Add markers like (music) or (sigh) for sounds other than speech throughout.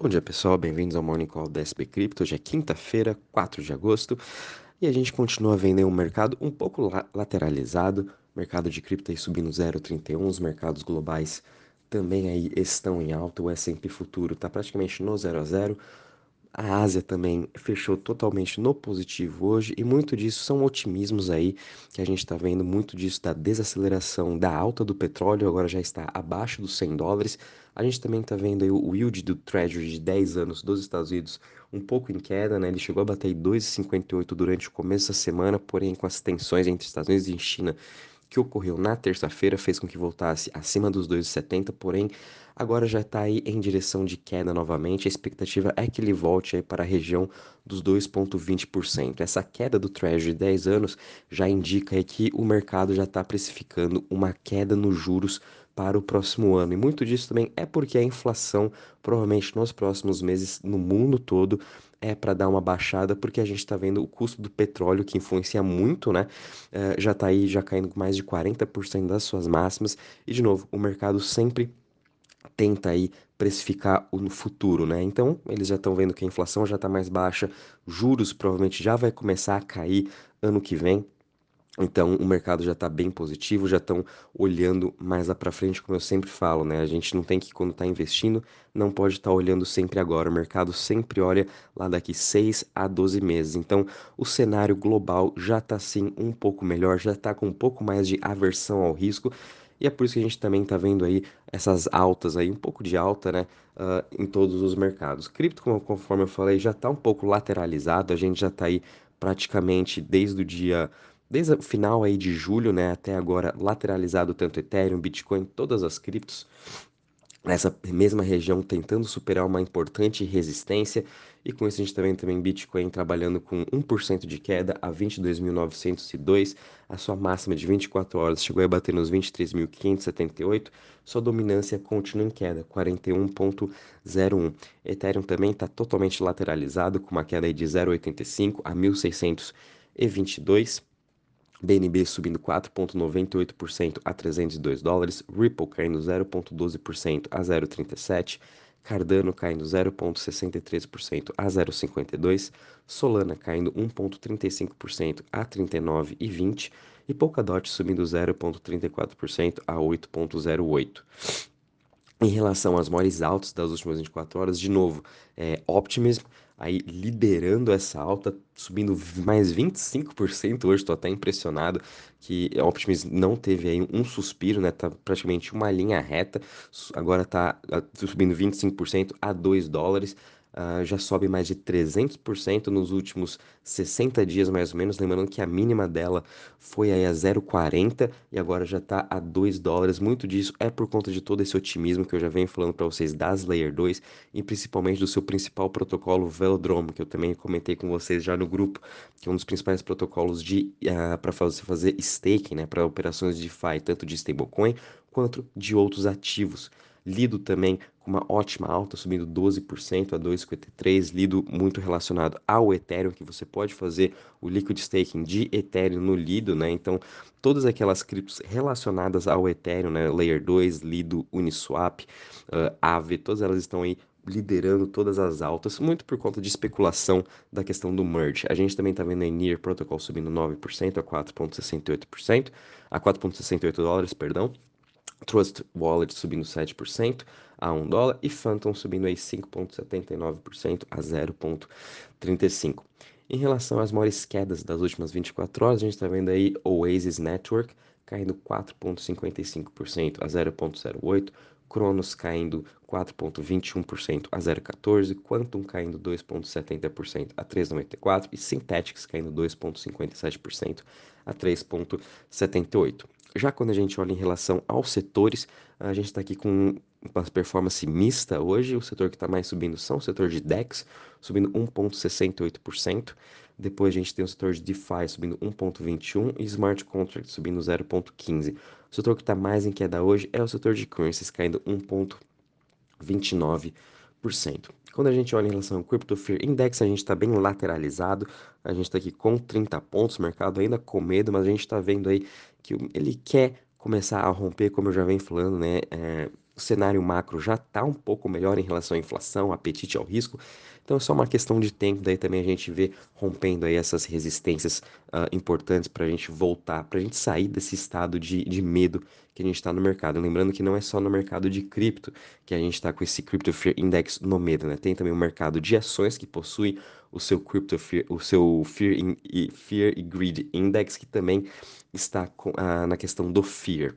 Bom dia pessoal, bem-vindos ao Morning Call da SP Crypto. Hoje é quinta-feira, 4 de agosto, e a gente continua vendo um mercado um pouco lateralizado, mercado de cripto aí subindo 0,31, os mercados globais também aí estão em alta, o S&P futuro está praticamente no 0 a 0, a Ásia também fechou totalmente no positivo hoje e muito disso são otimismos aí que a gente está vendo, muito disso da desaceleração da alta do petróleo, agora já está abaixo dos 100 dólares. A gente também está vendo aí o yield do Treasury de 10 anos dos Estados Unidos um pouco em queda, né? Ele chegou a bater 2,58 durante o começo da semana, porém com as tensões entre Estados Unidos e China que ocorreu na terça-feira fez com que voltasse acima dos 2,70, porém agora já está aí em direção de queda novamente. A expectativa é que ele volte para a região dos 2,20%. Essa queda do Treasury de 10 anos já indica que o mercado já está precificando uma queda nos juros para o próximo ano. E muito disso também é porque a inflação, provavelmente nos próximos meses, no mundo todo, é para dar uma baixada, porque a gente está vendo o custo do petróleo, que influencia muito, né? É, já está aí, já caindo com mais de 40% das suas máximas. E, de novo, o mercado sempre tenta aí precificar o futuro, né? Então, eles já estão vendo que a inflação já está mais baixa, juros provavelmente já vai começar a cair ano que vem. Então, o mercado já está bem positivo, já estão olhando mais lá para frente, como eu sempre falo, né? A gente não tem que, quando está investindo, não pode estar tá olhando sempre agora. O mercado sempre olha lá daqui 6 a 12 meses. Então, o cenário global já está, sim, um pouco melhor, já está com um pouco mais de aversão ao risco. E é por isso que a gente também está vendo aí essas altas aí, um pouco de alta, né, uh, em todos os mercados. Cripto, conforme eu falei, já está um pouco lateralizado, a gente já está aí praticamente desde o dia desde o final aí de julho, né, até agora lateralizado tanto Ethereum, Bitcoin, todas as criptos nessa mesma região tentando superar uma importante resistência e com isso a gente também também Bitcoin trabalhando com 1% de queda a 22.902, a sua máxima de 24 horas chegou a bater nos 23.578, sua dominância continua em queda, 41.01. Ethereum também está totalmente lateralizado com uma queda de 0.85 a 1.622 BNB subindo 4,98% a 302 dólares, Ripple caindo 0,12% a 0,37, Cardano caindo 0,63% a 0,52, Solana caindo 1,35% a 39,20 e Polkadot subindo 0,34% a 8,08. Em relação às maiores altas das últimas 24 horas, de novo, é, Optimism aí liderando essa alta, subindo mais 25% hoje, estou até impressionado que a Optimism não teve aí um suspiro, né? Tá praticamente uma linha reta, agora tá ah, subindo 25% a 2 dólares uh, já sobe mais de 300% nos últimos 60 dias, mais ou menos. Lembrando que a mínima dela foi aí a 0,40 e agora já está a 2 dólares. Muito disso é por conta de todo esse otimismo que eu já venho falando para vocês das Layer 2 e principalmente do seu principal protocolo Velodrome, que eu também comentei com vocês já no grupo, que é um dos principais protocolos de uh, ah, para você fazer staking, né, para operações de DeFi, tanto de stablecoin quanto de outros ativos. Lido também com uma ótima alta, subindo 12% a 2,53. Lido muito relacionado ao Ethereum, que você pode fazer o liquid staking de Ethereum no Lido, né? Então, todas aquelas criptos relacionadas ao Ethereum, né? Layer 2, Lido, Uniswap, uh, Aave, todas elas estão aí liderando todas as altas, muito por conta de especulação da questão do merge. A gente também está vendo a Near Protocol subindo 9% a 4,68%, a 4,68 dólares, perdão. Trust Wallet subindo 7% a 1 dólar e Phantom subindo aí 5,79% a 0,35. Em relação às maiores quedas das últimas 24 horas, a gente está vendo aí Oasis Network caindo 4,55% a 0,08%, Cronos caindo 4,21% a 0,14%, Quantum caindo 2,70% a 3,94% e Synthetics caindo 2,57% a 3,78%. Já quando a gente olha em relação aos setores, a gente está aqui com uma performance mista hoje. O setor que está mais subindo são o setor de DEX, subindo 1,68%. Depois a gente tem o setor de DeFi subindo 1,21% e Smart Contract subindo 0,15%. O setor que está mais em queda hoje é o setor de currencies, caindo 1,29%. Quando a gente olha em relação ao Crypto Fear Index, a gente está bem lateralizado, a gente está aqui com 30 pontos, mercado ainda com medo, mas a gente está vendo aí que ele quer começar a romper, como eu já venho falando, né? É, o cenário macro já está um pouco melhor em relação à inflação, apetite ao risco. Então é só uma questão de tempo, daí também a gente vê rompendo aí essas resistências uh, importantes para a gente voltar, para a gente sair desse estado de, de medo que a gente está no mercado. Lembrando que não é só no mercado de cripto que a gente está com esse Crypto Fear Index no medo, né? Tem também o mercado de ações que possui o seu Crypto Fear, o seu Fear, in, Fear e Greed Index, que também está com, uh, na questão do Fear.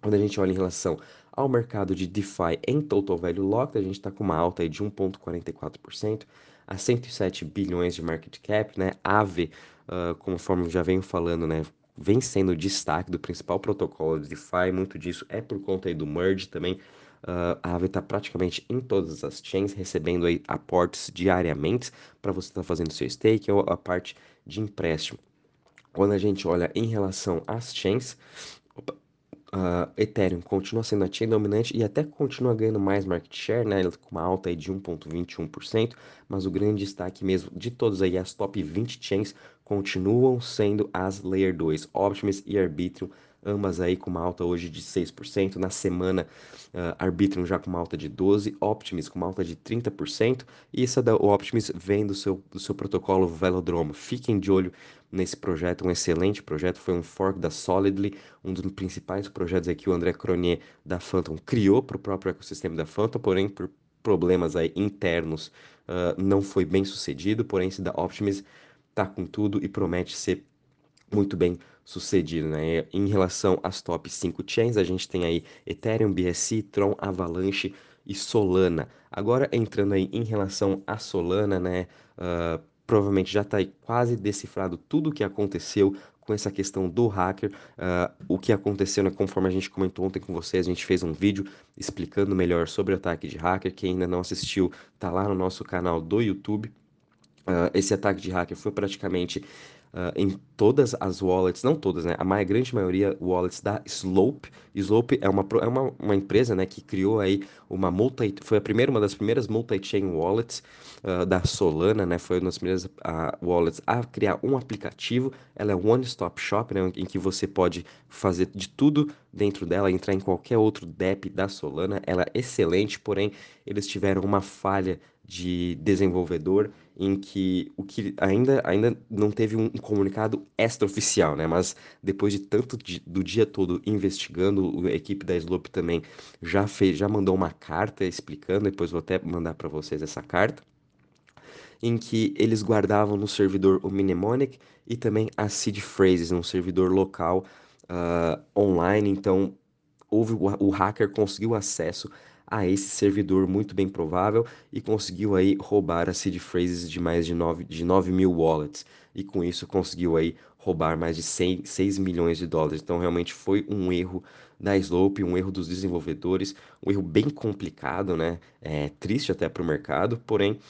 Quando a gente olha em relação ao mercado de DeFi em Total Value Locked, a gente está com uma alta aí de 1,44% a 107 bilhões de market cap, né? AVE, uh, conforme já venho falando, né? Vem sendo o destaque do principal protocolo de DeFi, muito disso é por conta aí do merge também. Uh, a Aave está praticamente em todas as chains, recebendo aí aportes diariamente para você estar tá fazendo seu stake ou a parte de empréstimo. Quando a gente olha em relação às chains, uh, Ethereum continua sendo a chain dominante e até continua ganhando mais market share, né? Com uma alta aí de 1,21%, mas o grande destaque mesmo de todos aí, as top 20 chains, continuam sendo as Layer 2, Optimus e Arbitrum, ambas aí com uma alta hoje de 6%. Na semana, uh, Arbitrum já com uma alta de 12%, Optimus com uma alta de 30%. E essa da Optimus vem do seu, do seu protocolo Velodromo. Fiquem de olho nesse projeto, um excelente projeto. Foi um fork da Solidly, um dos principais projetos aqui que o André Cronier da Phantom criou para o próprio ecossistema da Phantom, porém por problemas aí internos uh, não foi bem sucedido. Porém, esse da Optimus tá com tudo e promete ser muito bem sucedido, né? Em relação às top 5 chains, a gente tem aí Ethereum, BSC, Tron, Avalanche e Solana. Agora entrando aí em relação a Solana, né? Uh, provavelmente já está quase decifrado tudo o que aconteceu com essa questão do hacker. Uh, o que aconteceu, né, conforme a gente comentou ontem com vocês, a gente fez um vídeo explicando melhor sobre o ataque de hacker. Quem ainda não assistiu, tá lá no nosso canal do YouTube. Uh, esse ataque de hacker foi praticamente uh, em todas as wallets, não todas, né? A mais, grande maioria wallets da Slope. Slope é uma, é uma, uma empresa, né, que criou aí uma multi, foi a primeira, uma das primeiras multi-chain wallets uh, da Solana, né? Foi uma das primeiras uh, wallets a criar um aplicativo. Ela é one-stop shop, né, em que você pode fazer de tudo dentro dela, entrar em qualquer outro DEP da Solana. Ela é excelente, porém eles tiveram uma falha de desenvolvedor em que o que ainda, ainda não teve um, comunicado extraoficial, né? Mas depois de tanto de, do dia todo investigando, a equipe da Slope também já fez, já mandou uma carta explicando, depois vou até mandar para vocês essa carta, em que eles guardavam no servidor o Mnemonic e também a seed phrases, num servidor local uh, online, então houve o, o hacker conseguiu acesso a esse servidor muito bem provável e conseguiu aí roubar as seed phrases de mais de 9, de 9 mil wallets e com isso conseguiu aí roubar mais de 100, 6 milhões de dólares. Então realmente foi um erro da Slope, um erro dos desenvolvedores, um erro bem complicado, né? É triste até para o mercado, porém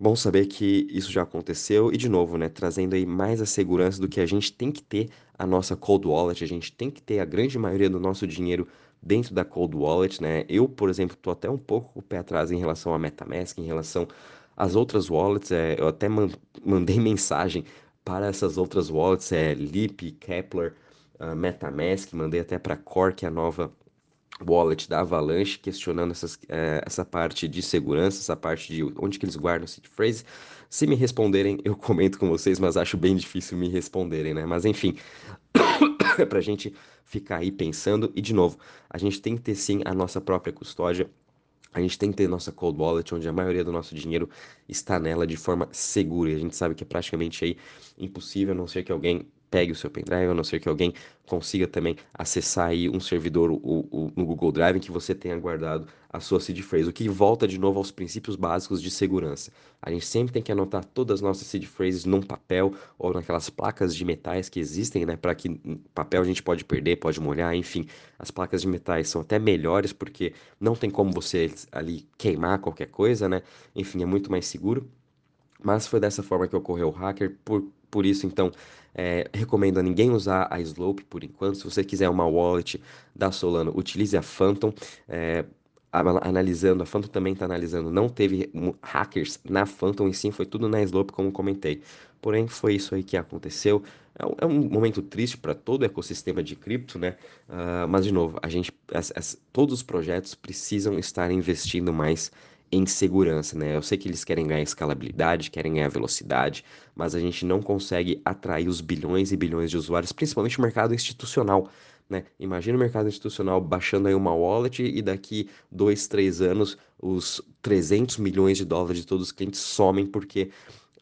Bom saber que isso já aconteceu e de novo, né, trazendo aí mais a segurança do que a gente tem que ter a nossa cold wallet, a gente tem que ter a grande maioria do nosso dinheiro dentro da cold wallet, né? Eu, por exemplo, estou até um pouco o pé atrás em relação a MetaMask, em relação às outras wallets, é, eu até man mandei (laughs) mensagem para essas outras wallets, é Leap, Kepler, uh, MetaMask, mandei até para Core, que é a nova wallet da Avalanche, questionando essas, é, essa parte de segurança, essa parte de onde que eles guardam o seed phrase. Se me responderem, eu comento com vocês, mas acho bem difícil me responderem, né? Mas enfim, é (laughs) pra gente ficar aí pensando. E de novo, a gente tem que ter sim a nossa própria custódia. A gente tem que ter nossa cold wallet, onde a maioria do nosso dinheiro está nela de forma segura. E a gente sabe que é praticamente aí impossível, a não ser que alguém pegue o seu pendrive, a não ser que alguém consiga também acessar aí um servidor no Google Drive em que você tenha guardado a sua seed phrase, o que volta de novo aos princípios básicos de segurança. A gente sempre tem que anotar todas as nossas seed phrases num papel ou naquelas placas de metais que existem, né, para que papel a gente pode perder, pode molhar, enfim. As placas de metais são até melhores porque não tem como você ali queimar qualquer coisa, né? Enfim, é muito mais seguro. Mas foi dessa forma que ocorreu o hacker, por, por isso então é, recomendo a ninguém usar a Slope por enquanto. Se você quiser uma wallet da Solana, utilize a Phantom. É, analisando, a Phantom também está analisando, não teve hackers na Phantom e sim foi tudo na Slope, como comentei. Porém, foi isso aí que aconteceu. É um, é um momento triste para todo o ecossistema de cripto, né? Uh, mas, de novo, a gente, as, as, todos os projetos precisam estar investindo mais em segurança, né? Eu sei que eles querem ganhar escalabilidade, querem ganhar velocidade, mas a gente não consegue atrair os bilhões e bilhões de usuários, principalmente o mercado institucional, né? Imagina o mercado institucional baixando aí uma wallet e daqui dois, três anos os 300 milhões de dólares de todos os clientes somem porque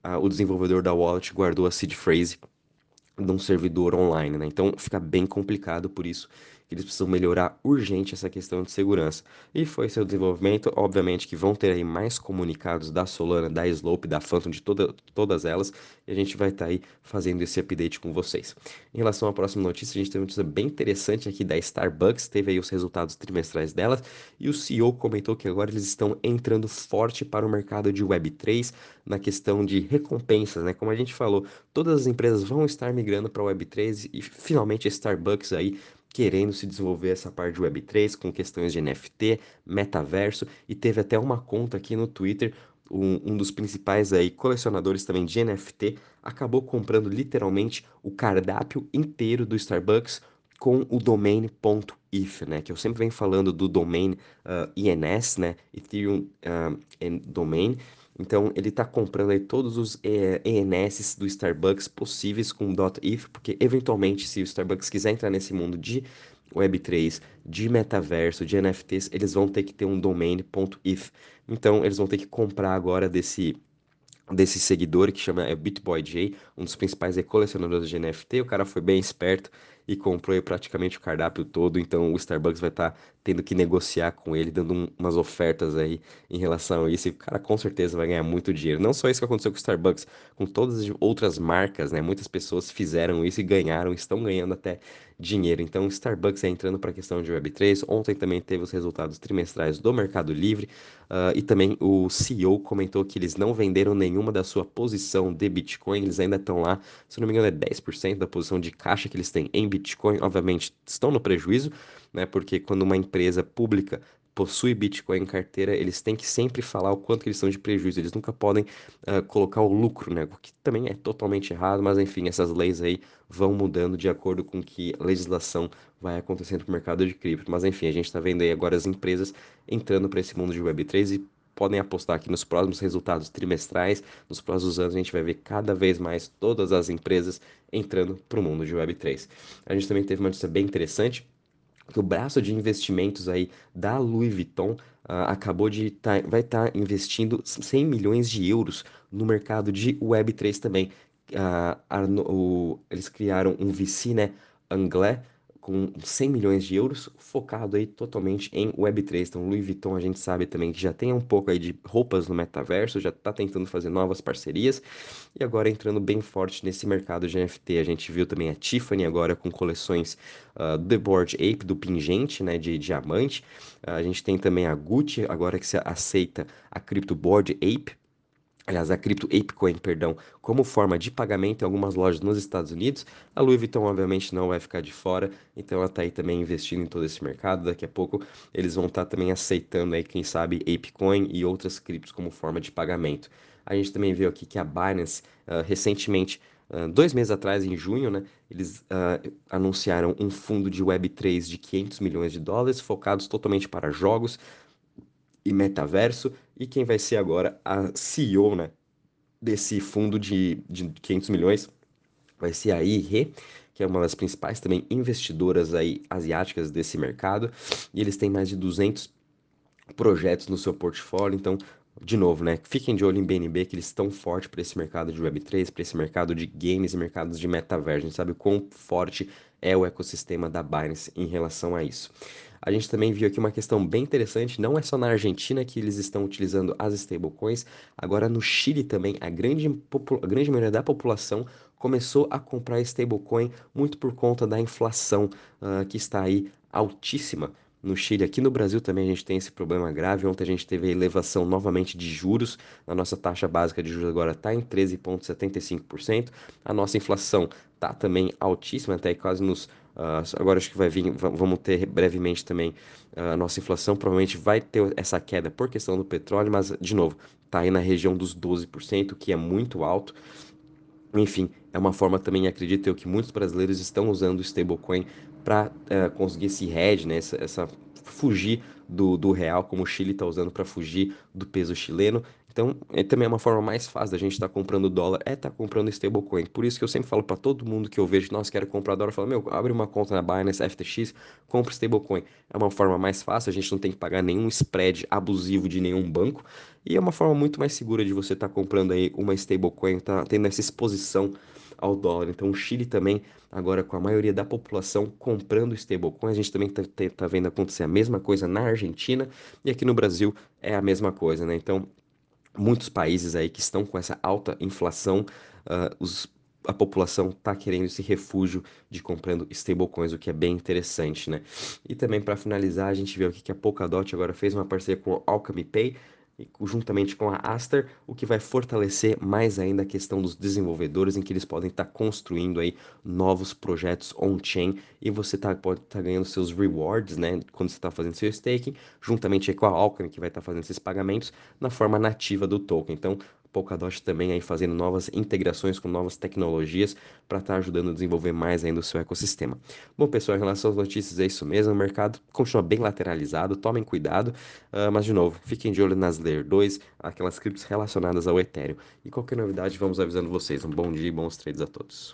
ah, o desenvolvedor da wallet guardou a seed phrase num servidor online, né? Então fica bem complicado por isso que eles precisam melhorar urgente essa questão de segurança. E foi seu desenvolvimento, obviamente que vão ter aí mais comunicados da Solana, da Slope, da Phantom, de toda, todas elas, e a gente vai estar tá aí fazendo esse update com vocês. Em relação à próxima notícia, a gente tem uma notícia bem interessante aqui da Starbucks, teve aí os resultados trimestrais delas, e o CEO comentou que agora eles estão entrando forte para o mercado de Web3 na questão de recompensas, né? Como a gente falou, todas as empresas vão estar migrando para Web3 e finalmente a Starbucks aí querendo se desenvolver essa parte de Web3 com questões de NFT, metaverso e teve até uma conta aqui no Twitter, um, um, dos principais aí colecionadores também de NFT, acabou comprando literalmente o cardápio inteiro do Starbucks com o domain .if, né, que eu sempre venho falando do domain uh, INS, né, Ethereum uh, Domain, então ele está comprando aí todos os ENS do Starbucks possíveis com .if, porque eventualmente se o Starbucks quiser entrar nesse mundo de Web3, de metaverso, de NFTs, eles vão ter que ter um domain.if. Então eles vão ter que comprar agora desse desse seguidor que chama é um dos principais colecionadores de NFT. O cara foi bem esperto e comprou praticamente o cardápio todo, então o Starbucks vai estar tá tendo que negociar com ele, dando um, umas ofertas aí em relação a isso, e o cara com certeza vai ganhar muito dinheiro. Não só isso que aconteceu com o Starbucks, com todas as outras marcas, né? Muitas pessoas fizeram isso e ganharam, estão ganhando até dinheiro. Então, o Starbucks é entrando para a questão de Web3. Ontem também teve os resultados trimestrais do Mercado Livre uh, e também o CEO comentou que eles não venderam nenhuma da sua posição de Bitcoin, eles ainda estão lá, se não me engano, é 10% da posição de caixa que eles têm em Bitcoin. Obviamente, estão no prejuízo, né? Porque quando uma empresa pública possui Bitcoin em carteira, eles têm que sempre falar o quanto eles estão de prejuízo. Eles nunca podem uh, colocar o lucro, né? O que também é totalmente errado, mas enfim, essas leis aí vão mudando de acordo com que a legislação vai acontecendo no mercado de cripto. Mas enfim, a gente está vendo aí agora as empresas entrando para esse mundo de Web3 e podem apostar que nos próximos resultados trimestrais, nos próximos anos, a gente vai ver cada vez mais todas as empresas entrando para o mundo de Web3. A gente também teve uma notícia bem interessante que o braço de investimentos aí da Louis Vuitton uh, acabou de tá, vai estar tá investindo 100 milhões de euros no mercado de Web3 também. Uh, o, eles criaram um VC, né, Anglais, com 100 milhões de euros, focado aí totalmente em Web3. Então, Louis Vuitton a gente sabe também que já tem um pouco aí de roupas no metaverso, já está tentando fazer novas parcerias e agora entrando bem forte nesse mercado de NFT. A gente viu também a Tiffany agora com coleções uh, The Board Ape, do pingente, né, de diamante. Uh, a gente tem também a Gucci agora que se aceita a Crypto Board Ape, aliás, a cripto ApeCoin, perdão, como forma de pagamento em algumas lojas nos Estados Unidos. A Louis Vuitton, obviamente, não vai ficar de fora, então ela está aí também investindo em todo esse mercado. Daqui a pouco eles vão estar tá também aceitando aí, quem sabe, ApeCoin e outras criptos como forma de pagamento. A gente também viu aqui que a Binance, uh, recentemente, uh, dois meses atrás, em junho, né, eles uh, anunciaram um fundo de Web3 de 500 milhões de dólares, focados totalmente para jogos, e metaverso, e quem vai ser agora a CEO né, desse fundo de, de 500 milhões vai ser a IRE, que é uma das principais também investidoras aí asiáticas desse mercado, e eles têm mais de 200 projetos no seu portfólio, então de novo, né? Fiquem de olho em BNB, que eles estão fortes para esse mercado de Web3, para esse mercado de games e mercados de metaverso. A gente sabe o quão forte é o ecossistema da Binance em relação a isso. A gente também viu aqui uma questão bem interessante, não é só na Argentina que eles estão utilizando as stablecoins, agora no Chile também, a grande, a grande maioria da população começou a comprar stablecoin muito por conta da inflação uh, que está aí altíssima no Chile. Aqui no Brasil também a gente tem esse problema grave. Ontem a gente teve a elevação novamente de juros. A nossa taxa básica de juros agora está em 13,75%. A nossa inflação está também altíssima, até quase nos Uh, agora acho que vai vir, vamos ter brevemente também uh, a nossa inflação, provavelmente vai ter essa queda por questão do petróleo, mas de novo, está aí na região dos 12%, que é muito alto. Enfim, é uma forma também, acredito eu, que muitos brasileiros estão usando o stablecoin para eh, conseguir esse hedge, né, essa, essa fugir do, do real, como o Chile está usando para fugir do peso chileno. Então, é também é uma forma mais fácil da gente estar tá comprando dólar, é estar tá comprando stablecoin. Por isso que eu sempre falo para todo mundo que eu vejo, nossa, quero comprar dólar, eu falo, meu, abre uma conta na Binance, FTX, compra stablecoin. É uma forma mais fácil, a gente não tem que pagar nenhum spread abusivo de nenhum banco. E é uma forma muito mais segura de você estar tá comprando aí uma stablecoin, tá tendo essa exposição ao dólar. Então, o Chile também, agora com a maioria da população comprando stablecoin, a gente também está tá vendo acontecer a mesma coisa na Argentina e aqui no Brasil é a mesma coisa, né? Então, muitos países aí que estão com essa alta inflação, uh, os, a população está querendo esse refúgio de comprando stablecoins, o que é bem interessante, né? E também para finalizar, a gente viu aqui que a Polkadot agora fez uma parceria com o Alchemy Pay, juntamente com a Aster, o que vai fortalecer mais ainda a questão dos desenvolvedores, em que eles podem estar tá construindo aí novos projetos on-chain e você tá, pode estar tá ganhando seus rewards, né, quando você está fazendo seu staking, juntamente com a Alchemy, que vai estar tá fazendo esses pagamentos na forma nativa do token. Então, Polkadot também aí fazendo novas integrações com novas tecnologias para estar tá ajudando a desenvolver mais ainda o seu ecossistema. Bom, pessoal, em relação às notícias, é isso mesmo. O mercado continua bem lateralizado, tomem cuidado, uh, mas de novo, fiquem de olho nas Layer 2, aquelas criptos relacionadas ao Ethereum. E qualquer novidade, vamos avisando vocês. Um bom dia e bons trades a todos.